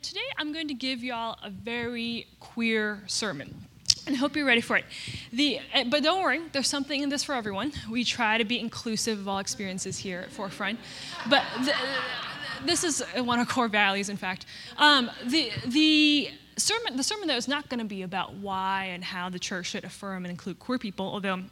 Today I'm going to give y'all a very queer sermon. And I hope you're ready for it. The, eh, but don't worry, there's something in this for everyone. We try to be inclusive of all experiences here at Forefront. But the, this is one of our core values, in fact. Um, the, the, sermon, the sermon, though, is not going to be about why and how the church should affirm and include queer people, although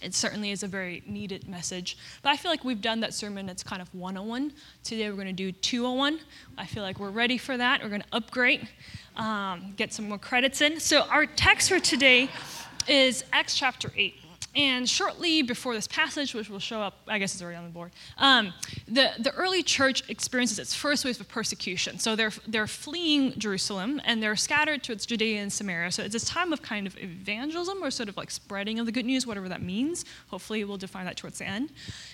it certainly is a very needed message. But I feel like we've done that sermon that's kind of 101. Today we're going to do 201. I feel like we're ready for that. We're going to upgrade, um, get some more credits in. So our text for today is Acts chapter 8. And shortly before this passage, which will show up, I guess it's already on the board, um, the, the early church experiences its first wave of persecution. So they're, they're fleeing Jerusalem and they're scattered towards Judea and Samaria. So it's this time of kind of evangelism or sort of like spreading of the good news, whatever that means. Hopefully, we'll define that towards the end.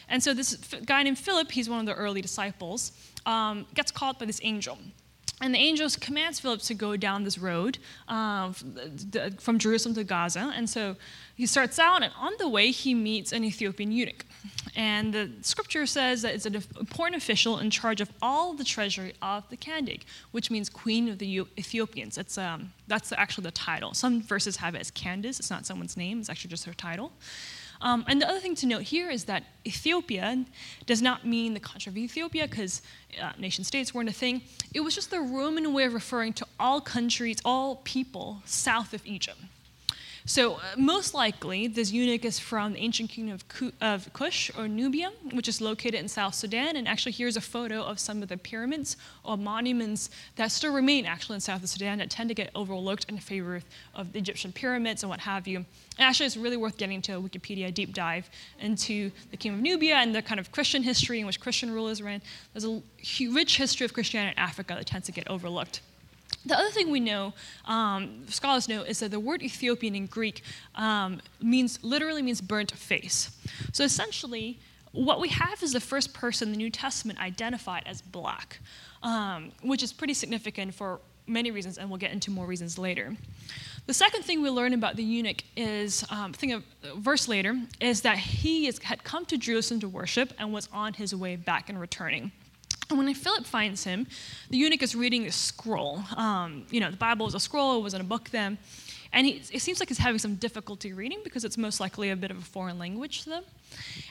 And so this guy named Philip, he's one of the early disciples, um, gets called by this angel. And the angel commands Philip to go down this road uh, from Jerusalem to Gaza. And so he starts out, and on the way, he meets an Ethiopian eunuch. And the scripture says that it's an important official in charge of all the treasury of the Kandake, which means queen of the Ethiopians. It's, um, that's actually the title. Some verses have it as Candace, it's not someone's name, it's actually just her title. Um, and the other thing to note here is that Ethiopia does not mean the country of Ethiopia because uh, nation states weren't a thing. It was just the Roman way of referring to all countries, all people south of Egypt. So, uh, most likely, this eunuch is from the ancient kingdom of, of Kush or Nubia, which is located in South Sudan. And actually, here's a photo of some of the pyramids or monuments that still remain actually in South Sudan that tend to get overlooked in favor of the Egyptian pyramids and what have you. And actually, it's really worth getting to a Wikipedia deep dive into the kingdom of Nubia and the kind of Christian history in which Christian rulers ran. There's a rich history of Christianity in Africa that tends to get overlooked. The other thing we know, um, scholars know, is that the word Ethiopian in Greek um, means literally means burnt face. So essentially, what we have is the first person the New Testament identified as black, um, which is pretty significant for many reasons, and we'll get into more reasons later. The second thing we learn about the eunuch is, um, think of verse later, is that he is, had come to Jerusalem to worship and was on his way back and returning. And when Philip finds him, the eunuch is reading a scroll. Um, you know, the Bible was a scroll, it wasn't a book then. And he, it seems like he's having some difficulty reading because it's most likely a bit of a foreign language to them.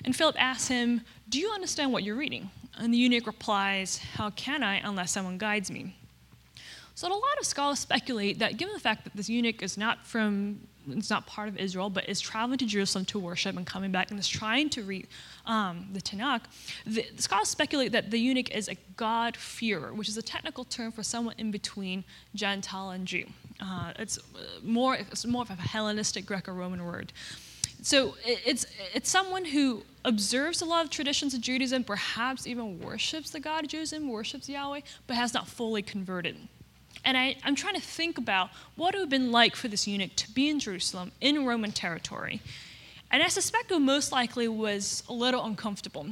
And Philip asks him, Do you understand what you're reading? And the eunuch replies, How can I unless someone guides me? So, a lot of scholars speculate that given the fact that this eunuch is not from it's not part of Israel, but is traveling to Jerusalem to worship and coming back and is trying to read um, the Tanakh, the, the, scholars speculate that the eunuch is a God-fearer, which is a technical term for someone in between Gentile and Jew. Uh, it's, more, it's more of a Hellenistic Greco-Roman word. So it's, it's someone who observes a lot of traditions of Judaism, perhaps even worships the God of Judaism, worships Yahweh, but has not fully converted. And I, am trying to think about what it would have been like for this eunuch to be in Jerusalem, in Roman territory. And I suspect it most likely was a little uncomfortable.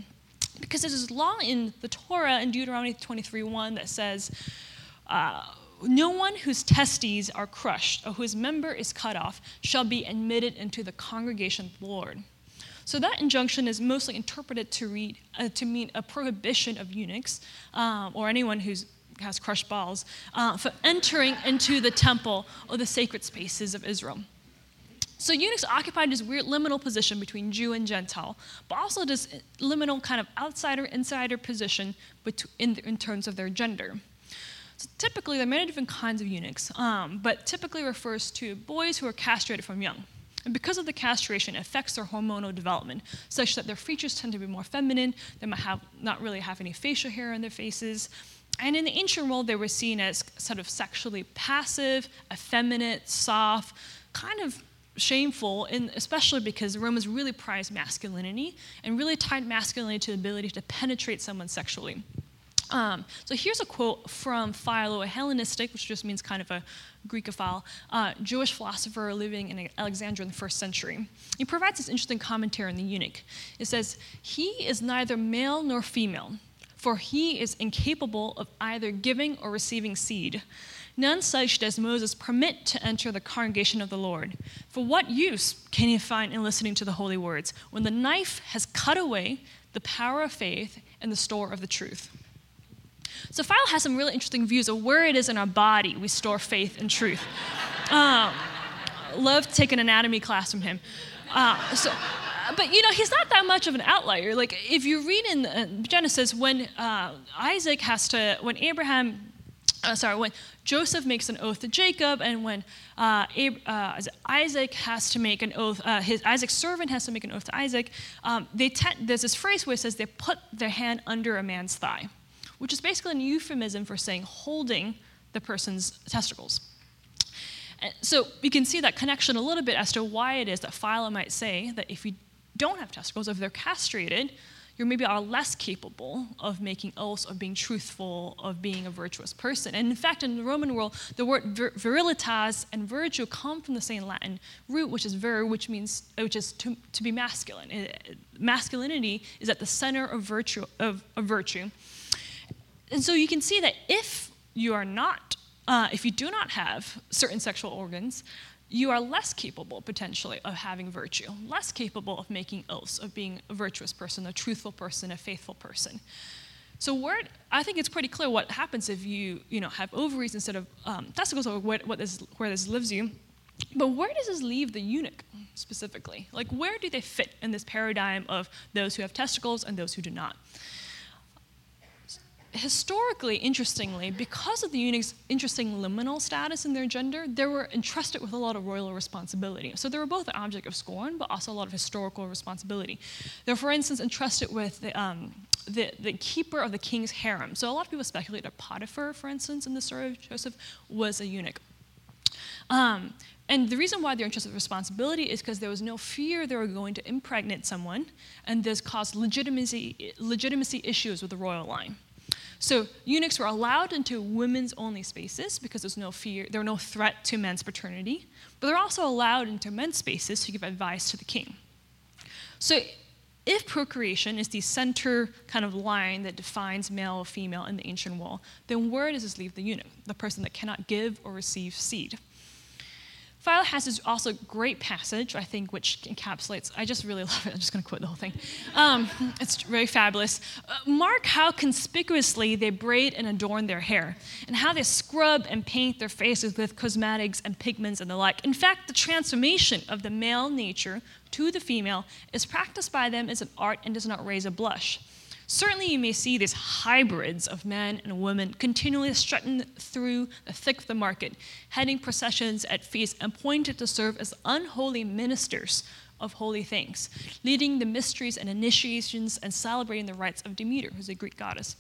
Because there's this law in the Torah in Deuteronomy 23:1 that says, uh, no one whose testes are crushed or whose member is cut off shall be admitted into the congregation of the Lord. So that injunction is mostly interpreted to, read, uh, to mean a prohibition of eunuchs um, or anyone who's has crushed balls, uh, for entering into the temple or the sacred spaces of Israel. So eunuchs occupied this weird liminal position between Jew and Gentile, but also this liminal kind of outsider insider position in, in terms of their gender. So typically, there are many different kinds of eunuchs, um, but typically refers to boys who are castrated from young. And because of the castration, it affects their hormonal development, such that their features tend to be more feminine. They might have not really have any facial hair on their faces. And in the ancient world, they were seen as sort of sexually passive, effeminate, soft, kind of shameful, and especially because the Romans really prized masculinity and really tied masculinity to the ability to penetrate someone sexually. Um, so here's a quote from Philo, a Hellenistic, which just means kind of a Greekophile, uh, Jewish philosopher living in Alexandria in the first century. He provides this interesting commentary on the eunuch. It says, He is neither male nor female for he is incapable of either giving or receiving seed. None such does Moses permit to enter the congregation of the Lord. For what use can he find in listening to the holy words when the knife has cut away the power of faith and the store of the truth? So Philo has some really interesting views of where it is in our body we store faith and truth. Um, love to take an anatomy class from him. Uh, so, but you know, he's not that much of an outlier. Like if you read in uh, Genesis, when uh, Isaac has to, when Abraham uh, sorry, when Joseph makes an oath to Jacob, and when uh, Ab- uh, Isaac has to make an oath, uh, his Isaac's servant has to make an oath to Isaac, um, they te- there's this phrase where it says they put their hand under a man's thigh, which is basically an euphemism for saying holding the person's testicles. So you can see that connection a little bit as to why it is that Philo might say that if you don't have testicles, if they're castrated, you maybe are less capable of making oaths, of being truthful, of being a virtuous person. And in fact, in the Roman world, the word vir- virilitas and virtue come from the same Latin root, which is vir, which means which is to, to be masculine. It, masculinity is at the center of virtue of, of virtue. And so you can see that if you are not, uh, if you do not have certain sexual organs, you are less capable potentially of having virtue, less capable of making oaths, of being a virtuous person, a truthful person, a faithful person. So I think it's pretty clear what happens if you, you know, have ovaries instead of um, testicles, or what, what this, where this lives you. But where does this leave the eunuch specifically? Like, where do they fit in this paradigm of those who have testicles and those who do not? Historically, interestingly, because of the eunuch's interesting liminal status in their gender, they were entrusted with a lot of royal responsibility. So they were both an object of scorn, but also a lot of historical responsibility. They're, for instance, entrusted with the, um, the, the, keeper of the king's harem. So a lot of people speculate that Potiphar, for instance, in the story of Joseph, was a eunuch. Um, and the reason why they're entrusted with responsibility is because there was no fear they were going to impregnate someone, and this caused legitimacy, legitimacy issues with the royal line. So eunuchs were allowed into women's only spaces because there's no fear, there were no threat to men's paternity, but they're also allowed into men's spaces to give advice to the king. So if procreation is the center kind of line that defines male or female in the ancient world, then where does this leave the eunuch, the person that cannot give or receive seed? Philo has this also great passage, I think, which encapsulates, I just really love it. I'm just going to quote the whole thing. Um, it's very fabulous. Uh, mark how conspicuously they braid and adorn their hair, and how they scrub and paint their faces with cosmetics and pigments and the like. In fact, the transformation of the male nature to the female is practiced by them as an art and does not raise a blush. Certainly, you may see these hybrids of men and women continually strutting through the thick of the market, heading processions at feasts, appointed to serve as unholy ministers of holy things, leading the mysteries and initiations and celebrating the rites of Demeter, who's a Greek goddess.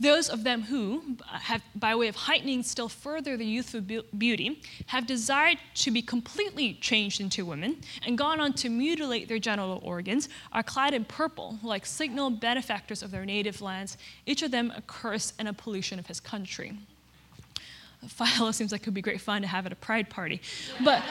Those of them who, uh, have, by way of heightening still further the youthful beauty, have desired to be completely changed into women and gone on to mutilate their genital organs, are clad in purple, like signal benefactors of their native lands, each of them a curse and a pollution of his country. Philo seems like it would be great fun to have at a pride party. But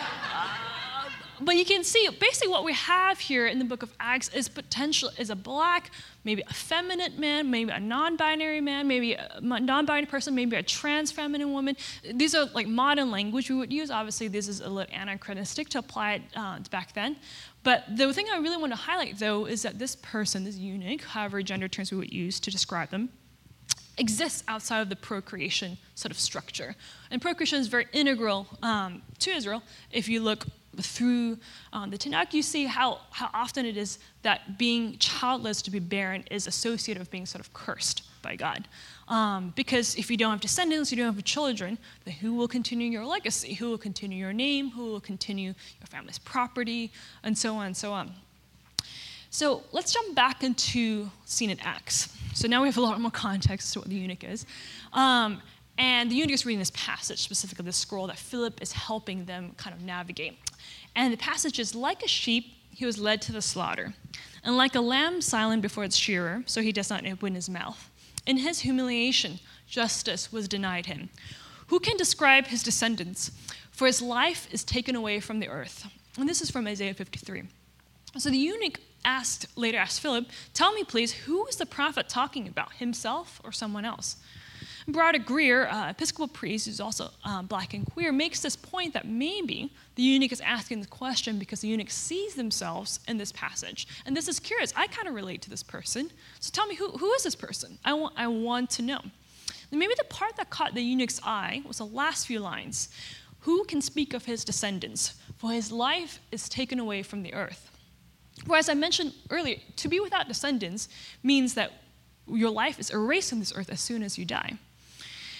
but you can see basically what we have here in the book of Acts is potential is a black, maybe a feminine man, maybe a non-binary man, maybe a non-binary person, maybe a trans feminine woman. These are like modern language we would use. Obviously, this is a little anachronistic to apply it uh, back then. But the thing I really want to highlight, though, is that this person, this eunuch, however gender terms we would use to describe them, exists outside of the procreation sort of structure. And procreation is very integral um, to Israel. If you look through um, the Tanakh, you see how, how often it is that being childless to be barren is associated with being sort of cursed by God. Um, because if you don't have descendants, you don't have children, then who will continue your legacy? Who will continue your name? Who will continue your family's property? And so on and so on. So let's jump back into scene in Acts. So now we have a lot more context to what the eunuch is. Um, and the eunuch is reading this passage, specifically the scroll that Philip is helping them kind of navigate. And the passage is like a sheep, he was led to the slaughter, and like a lamb silent before its shearer, so he does not open his mouth. In his humiliation, justice was denied him. Who can describe his descendants? For his life is taken away from the earth. And this is from Isaiah 53. So the eunuch asked, later asked Philip, Tell me, please, who is the prophet talking about, himself or someone else? Broderick Greer, uh, Episcopal priest who's also uh, black and queer, makes this point that maybe the eunuch is asking the question because the eunuch sees themselves in this passage. And this is curious. I kind of relate to this person. So tell me, who, who is this person? I want, I want to know. And maybe the part that caught the eunuch's eye was the last few lines Who can speak of his descendants? For his life is taken away from the earth. Whereas I mentioned earlier, to be without descendants means that your life is erased from this earth as soon as you die.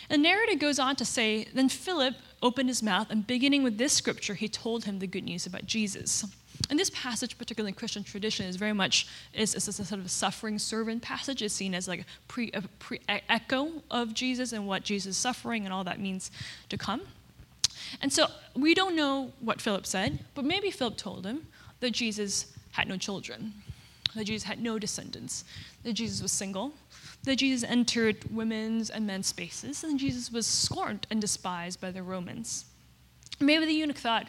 The narrative goes on to say, Then Philip opened his mouth, and beginning with this scripture, he told him the good news about Jesus. And this passage, particularly in Christian tradition, is very much is, is a sort of a suffering servant passage. It's seen as like pre, a pre echo of Jesus and what Jesus is suffering and all that means to come. And so we don't know what Philip said, but maybe Philip told him that Jesus had no children, that Jesus had no descendants, that Jesus was single, that Jesus entered women's and men's spaces, and Jesus was scorned and despised by the Romans. Maybe the eunuch thought,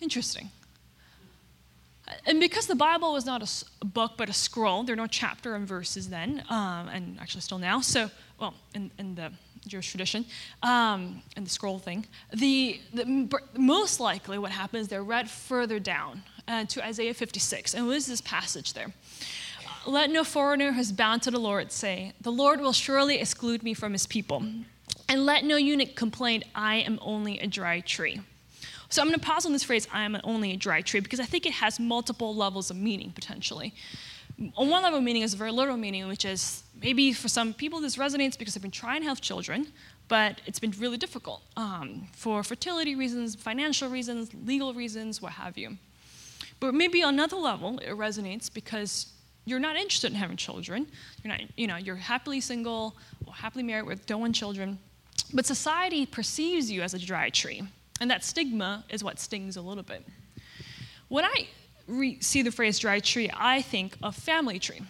interesting. And because the Bible was not a book but a scroll, there are no chapter and verses then, um, and actually still now. So, well, in, in the Jewish tradition, um, and the scroll thing, the, the, most likely what happens, they're read further down uh, to Isaiah 56. And what is this passage there? Let no foreigner who is bound to the Lord say, The Lord will surely exclude me from his people. And let no eunuch complain, I am only a dry tree. So I'm going to pause on this phrase, I am only a dry tree, because I think it has multiple levels of meaning potentially. On one level meaning is a very literal meaning, which is maybe for some people this resonates because they've been trying to have children, but it's been really difficult um, for fertility reasons, financial reasons, legal reasons, what have you. But maybe on another level, it resonates because you're not interested in having children. You're not, you know, you're happily single or happily married with don't want children. But society perceives you as a dry tree. And that stigma is what stings a little bit. When I re- see the phrase dry tree, I think of family tree.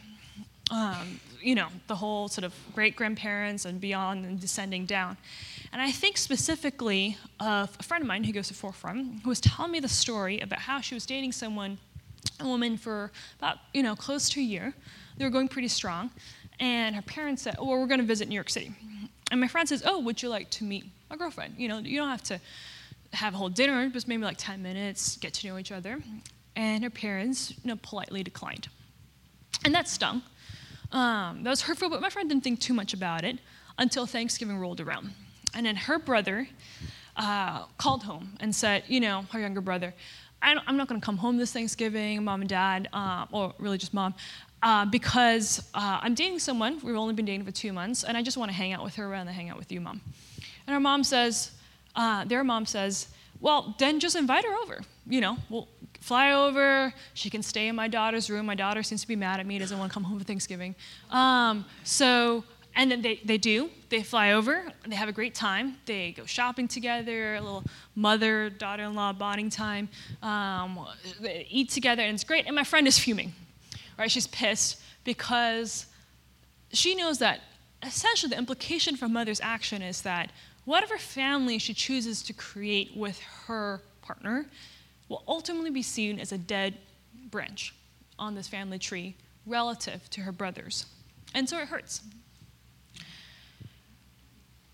Um, you know, the whole sort of great grandparents and beyond and descending down. And I think specifically of a friend of mine who goes to Forefront who was telling me the story about how she was dating someone a woman for about, you know, close to a year. They were going pretty strong. And her parents said, oh, well, we're going to visit New York City. And my friend says, oh, would you like to meet my girlfriend? You know, you don't have to have a whole dinner, just maybe like 10 minutes, get to know each other. And her parents, you know, politely declined. And that stung. Um, that was hurtful, but my friend didn't think too much about it until Thanksgiving rolled around. And then her brother uh, called home and said, you know, her younger brother, I am not going to come home this Thanksgiving, mom and dad, uh, or really just mom, uh, because uh, I'm dating someone. We've only been dating for two months, and I just want to hang out with her rather than hang out with you, mom. And her mom says, uh, their mom says, well, then just invite her over. You know, we'll fly over. She can stay in my daughter's room. My daughter seems to be mad at me, doesn't want to come home for Thanksgiving. Um, so and then they, they do. They fly over, they have a great time. They go shopping together, a little mother daughter in law bonding time. Um, they eat together, and it's great. And my friend is fuming, right? She's pissed because she knows that essentially the implication from mother's action is that whatever family she chooses to create with her partner will ultimately be seen as a dead branch on this family tree relative to her brothers. And so it hurts.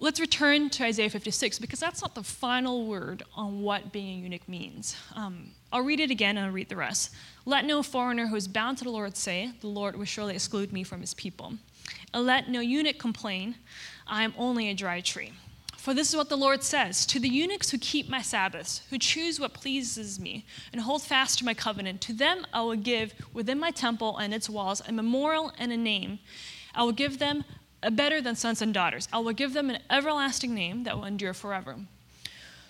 Let's return to Isaiah 56 because that's not the final word on what being a eunuch means. Um, I'll read it again and I'll read the rest. Let no foreigner who is bound to the Lord say, The Lord will surely exclude me from his people. And let no eunuch complain, I am only a dry tree. For this is what the Lord says To the eunuchs who keep my Sabbaths, who choose what pleases me, and hold fast to my covenant, to them I will give within my temple and its walls a memorial and a name. I will give them better than sons and daughters. I will give them an everlasting name that will endure forever.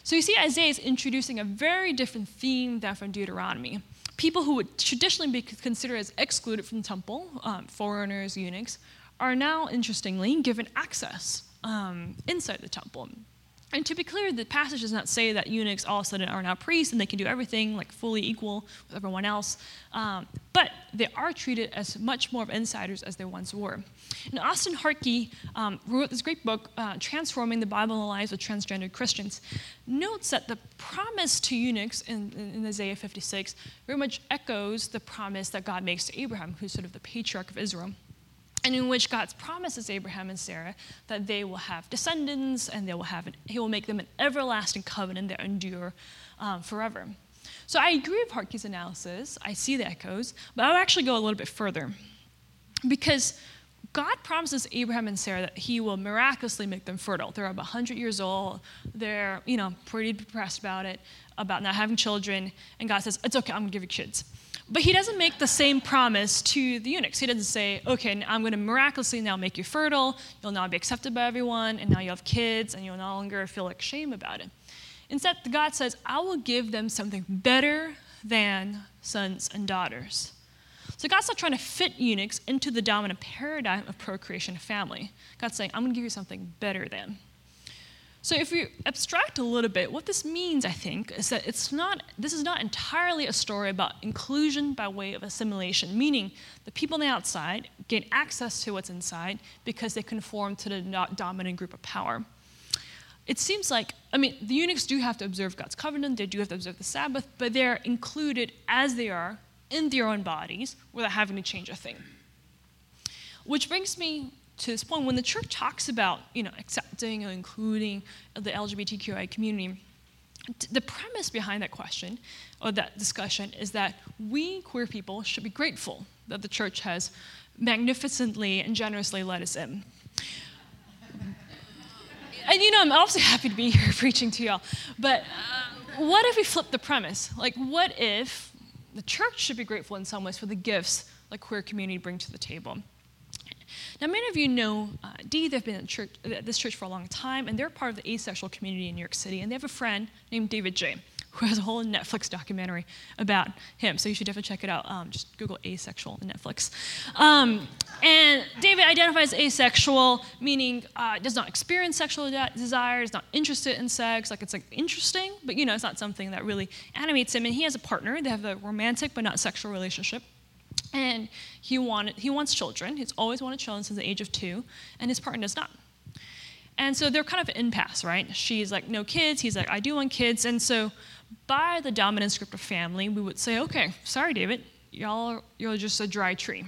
So you see, Isaiah is introducing a very different theme than from Deuteronomy. People who would traditionally be considered as excluded from the temple, um, foreigners, eunuchs, are now, interestingly, given access um, inside the temple. And to be clear, the passage does not say that eunuchs all of a sudden are now priests and they can do everything like fully equal with everyone else. Um, but they are treated as much more of insiders as they once were. And Austin Hartke um, wrote this great book, uh, Transforming the Bible and the Lives of Transgender Christians, notes that the promise to eunuchs in, in Isaiah 56 very much echoes the promise that God makes to Abraham, who's sort of the patriarch of Israel and in which God promises Abraham and Sarah that they will have descendants and they will have an, he will make them an everlasting covenant that endure um, forever. So I agree with Hartke's analysis. I see the echoes, but I would actually go a little bit further. Because God promises Abraham and Sarah that he will miraculously make them fertile. They're about 100 years old. They're, you know, pretty depressed about it, about not having children. And God says, It's okay, I'm going to give you kids. But he doesn't make the same promise to the eunuchs. He doesn't say, okay, I'm going to miraculously now make you fertile, you'll now be accepted by everyone, and now you have kids, and you'll no longer feel like shame about it. Instead, God says, I will give them something better than sons and daughters. So God's not trying to fit eunuchs into the dominant paradigm of procreation and family. God's saying, I'm going to give you something better than. So if we abstract a little bit, what this means, I think, is that it's not this is not entirely a story about inclusion by way of assimilation, meaning the people on the outside gain access to what's inside because they conform to the dominant group of power. It seems like, I mean, the eunuchs do have to observe God's covenant, they do have to observe the Sabbath, but they're included as they are in their own bodies without having to change a thing. Which brings me to this point when the church talks about you know accepting or including the LGBTQI community, the premise behind that question or that discussion is that we queer people should be grateful that the church has magnificently and generously let us in. and you know, I'm also happy to be here preaching to y'all. But uh, what if we flip the premise? Like, what if the church should be grateful in some ways for the gifts like queer community bring to the table? Now, many of you know uh, Dee. They've been at, church, this church for a long time, and they're part of the asexual community in New York City. And they have a friend named David Jay, who has a whole Netflix documentary about him. So you should definitely check it out. Um, just Google asexual Netflix. Um, and David identifies asexual, meaning uh, does not experience sexual de- desire, is not interested in sex. Like it's like interesting, but you know it's not something that really animates him. And he has a partner. They have a romantic but not sexual relationship. And he, wanted, he wants children. He's always wanted children since the age of two, and his partner does not. And so they're kind of impasse, right? She's like, no kids. He's like, I do want kids. And so by the dominant script of family, we would say, okay, sorry, David, y'all, you're just a dry tree.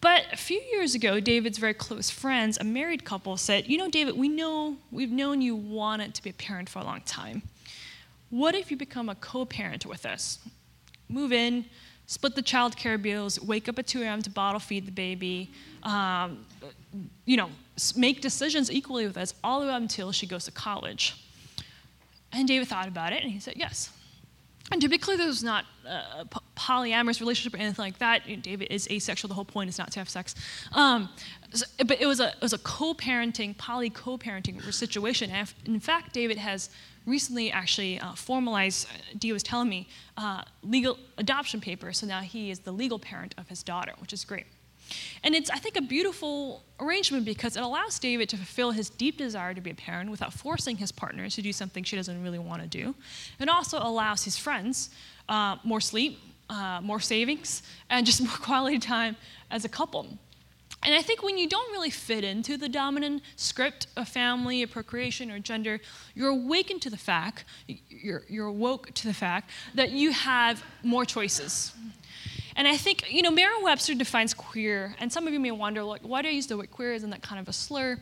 But a few years ago, David's very close friends, a married couple, said, You know, David, we know, we've known you wanted to be a parent for a long time. What if you become a co parent with us? Move in, split the child care bills, wake up at 2 a.m. to bottle feed the baby, um, you know, make decisions equally with us all the way up until she goes to college. And David thought about it and he said, yes. And typically, there's not a polyamorous relationship or anything like that. You know, David is asexual. The whole point is not to have sex. Um, so, but it was a, it was a co-parenting, poly co-parenting situation. And in fact, David has recently actually uh, formalized, uh, Dee was telling me, uh, legal adoption papers. So now he is the legal parent of his daughter, which is great. And it's, I think, a beautiful arrangement because it allows David to fulfill his deep desire to be a parent without forcing his partner to do something she doesn't really want to do. It also allows his friends uh, more sleep, uh, more savings, and just more quality time as a couple. And I think when you don't really fit into the dominant script of family or procreation or gender, you're awakened to the fact, you're, you're awoke to the fact that you have more choices. And I think, you know, Merriam-Webster defines queer, and some of you may wonder, like, why do I use the word queer? Isn't that kind of a slur?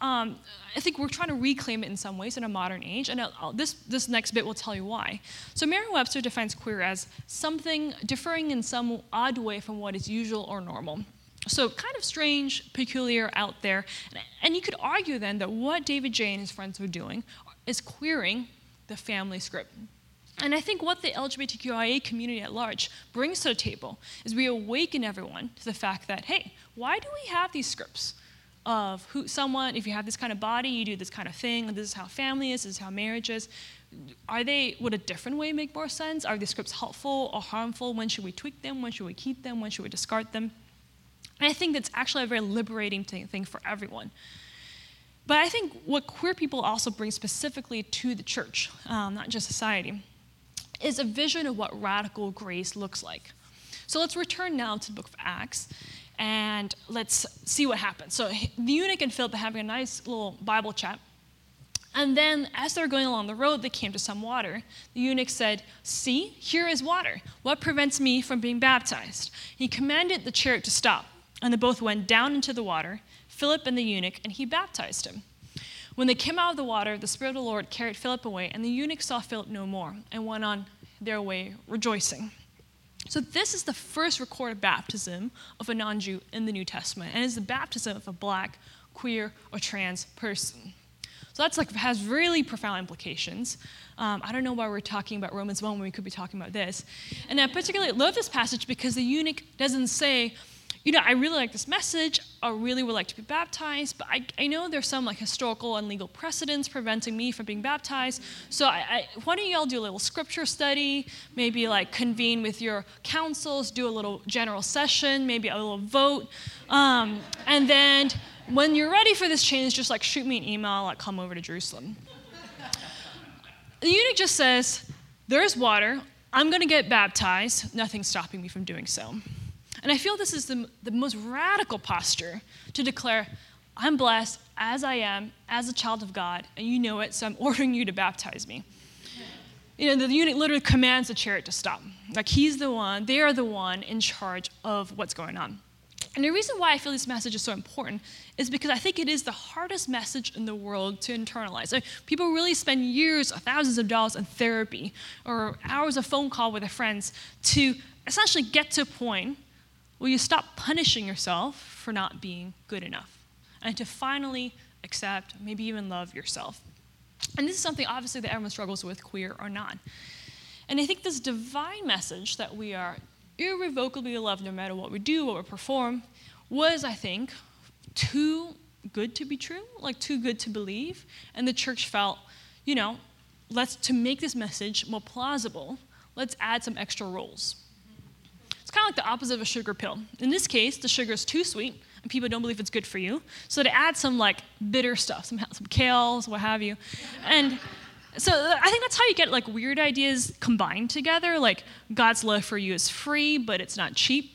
Um, I think we're trying to reclaim it in some ways in a modern age, and I'll, I'll, this, this next bit will tell you why. So Merriam-Webster defines queer as something differing in some odd way from what is usual or normal. So, kind of strange, peculiar, out there. And you could argue then that what David Jay and his friends were doing is queering the family script. And I think what the LGBTQIA community at large brings to the table is we awaken everyone to the fact that, hey, why do we have these scripts of who someone, if you have this kind of body, you do this kind of thing, and this is how family is, this is how marriage is. Are they, would a different way make more sense? Are these scripts helpful or harmful? When should we tweak them? When should we keep them? When should we discard them? And I think that's actually a very liberating thing for everyone. But I think what queer people also bring specifically to the church, um, not just society, is a vision of what radical grace looks like. So let's return now to the book of Acts and let's see what happens. So the eunuch and Philip are having a nice little Bible chat. And then, as they're going along the road, they came to some water. The eunuch said, See, here is water. What prevents me from being baptized? He commanded the chariot to stop. And they both went down into the water, Philip and the eunuch, and he baptized him. When they came out of the water, the Spirit of the Lord carried Philip away, and the eunuch saw Philip no more and went on their way rejoicing. So, this is the first recorded baptism of a non Jew in the New Testament, and it's the baptism of a black, queer, or trans person. So, that's like has really profound implications. Um, I don't know why we're talking about Romans 1 when we could be talking about this. And I particularly love this passage because the eunuch doesn't say, you know, I really like this message. I really would like to be baptized, but I, I know there's some like historical and legal precedents preventing me from being baptized. So I, I, why don't y'all do a little scripture study? Maybe like convene with your councils, do a little general session, maybe a little vote, um, and then when you're ready for this change, just like shoot me an email, like come over to Jerusalem. the eunuch just says, "There's water. I'm going to get baptized. Nothing's stopping me from doing so." And I feel this is the, the most radical posture to declare, I'm blessed as I am, as a child of God, and you know it, so I'm ordering you to baptize me. You know, the eunuch literally commands the chariot to stop. Like he's the one, they are the one in charge of what's going on. And the reason why I feel this message is so important is because I think it is the hardest message in the world to internalize. Like, people really spend years, thousands of dollars in therapy or hours of phone call with their friends to essentially get to a point Will you stop punishing yourself for not being good enough? And to finally accept, maybe even love yourself. And this is something obviously that everyone struggles with, queer or not. And I think this divine message that we are irrevocably loved no matter what we do, what we perform, was, I think, too good to be true, like too good to believe. And the church felt, you know, let's to make this message more plausible, let's add some extra rules. It's kind of like the opposite of a sugar pill. In this case, the sugar is too sweet, and people don't believe it's good for you. So they add some like bitter stuff, some, some kales, what have you. And so I think that's how you get like weird ideas combined together. Like God's love for you is free, but it's not cheap.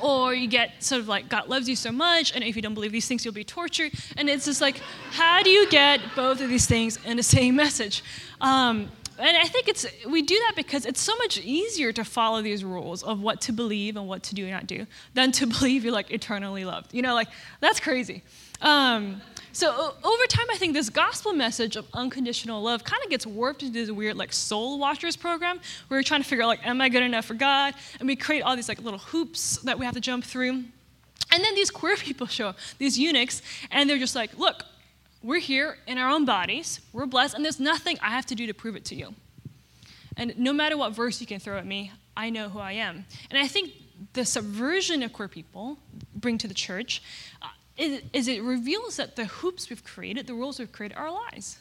Or you get sort of like God loves you so much, and if you don't believe these things, you'll be tortured. And it's just like, how do you get both of these things in the same message? Um, and I think it's we do that because it's so much easier to follow these rules of what to believe and what to do and not do than to believe you're like eternally loved. You know, like that's crazy. Um, so over time, I think this gospel message of unconditional love kind of gets warped into this weird like soul watchers program where we're trying to figure out like, am I good enough for God? And we create all these like little hoops that we have to jump through. And then these queer people show up, these eunuchs, and they're just like, look, we're here in our own bodies, we're blessed, and there's nothing I have to do to prove it to you. And no matter what verse you can throw at me, I know who I am. And I think the subversion of queer people bring to the church uh, is, is, it reveals that the hoops we've created, the rules we've created, are lies.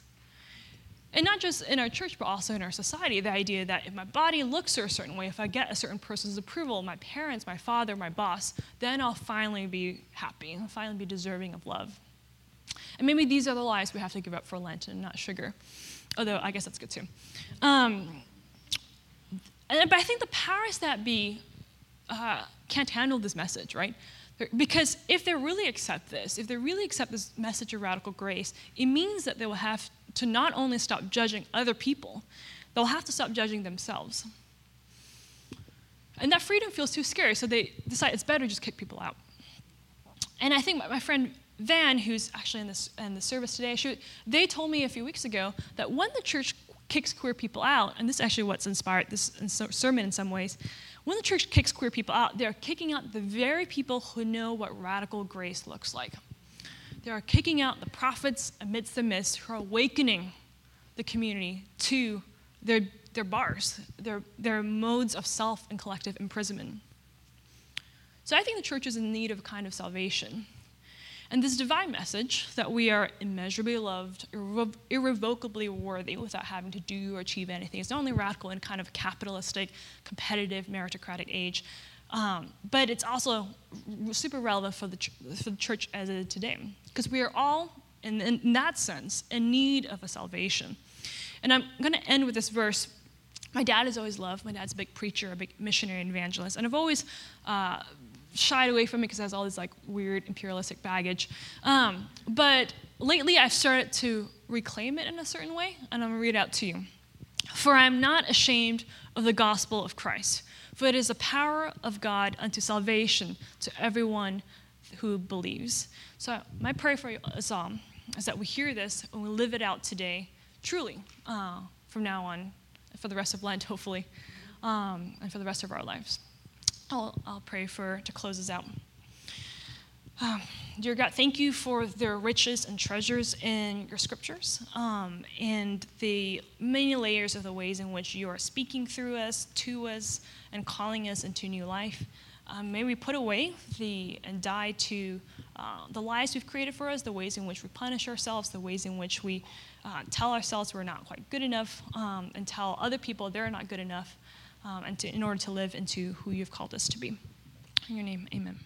And not just in our church, but also in our society. The idea that if my body looks a certain way, if I get a certain person's approval, my parents, my father, my boss, then I'll finally be happy, I'll finally be deserving of love. And maybe these are the lies we have to give up for Lent and not sugar. Although I guess that's good too. Um, and, but I think the powers that be uh, can't handle this message, right? Because if they really accept this, if they really accept this message of radical grace, it means that they will have to not only stop judging other people, they'll have to stop judging themselves. And that freedom feels too scary, so they decide it's better to just kick people out. And I think my friend Van, who's actually in, this, in the service today, she, they told me a few weeks ago that when the church kicks queer people out, and this is actually what's inspired this sermon in some ways, when the church kicks queer people out, they're kicking out the very people who know what radical grace looks like. They are kicking out the prophets amidst the mist who are awakening the community to their, their bars, their, their modes of self and collective imprisonment. So I think the church is in need of a kind of salvation. And this divine message that we are immeasurably loved, irre- irrevocably worthy without having to do or achieve anything is not only radical in kind of capitalistic, competitive, meritocratic age, um, but it's also super relevant for the, ch- for the church as it is today. Because we are all, in, in that sense, in need of a salvation. And I'm going to end with this verse my dad has always loved. My dad's a big preacher, a big missionary and evangelist, and I've always uh, shied away from it because it has all this like weird imperialistic baggage. Um, but lately, I've started to reclaim it in a certain way, and I'm gonna read it out to you. For I am not ashamed of the gospel of Christ, for it is the power of God unto salvation to everyone who believes. So my prayer for us all is that we hear this and we live it out today, truly, uh, from now on, for the rest of Lent, hopefully. um, and for the rest of our lives. I'll, I'll pray for to close us out. Um, dear God, thank you for the riches and treasures in your scriptures um, and the many layers of the ways in which you are speaking through us, to us, and calling us into new life. Um, may we put away the and die to uh, the lies we've created for us, the ways in which we punish ourselves, the ways in which we uh, tell ourselves we're not quite good enough, um, and tell other people they're not good enough, um, and to, in order to live into who you've called us to be. In your name, amen.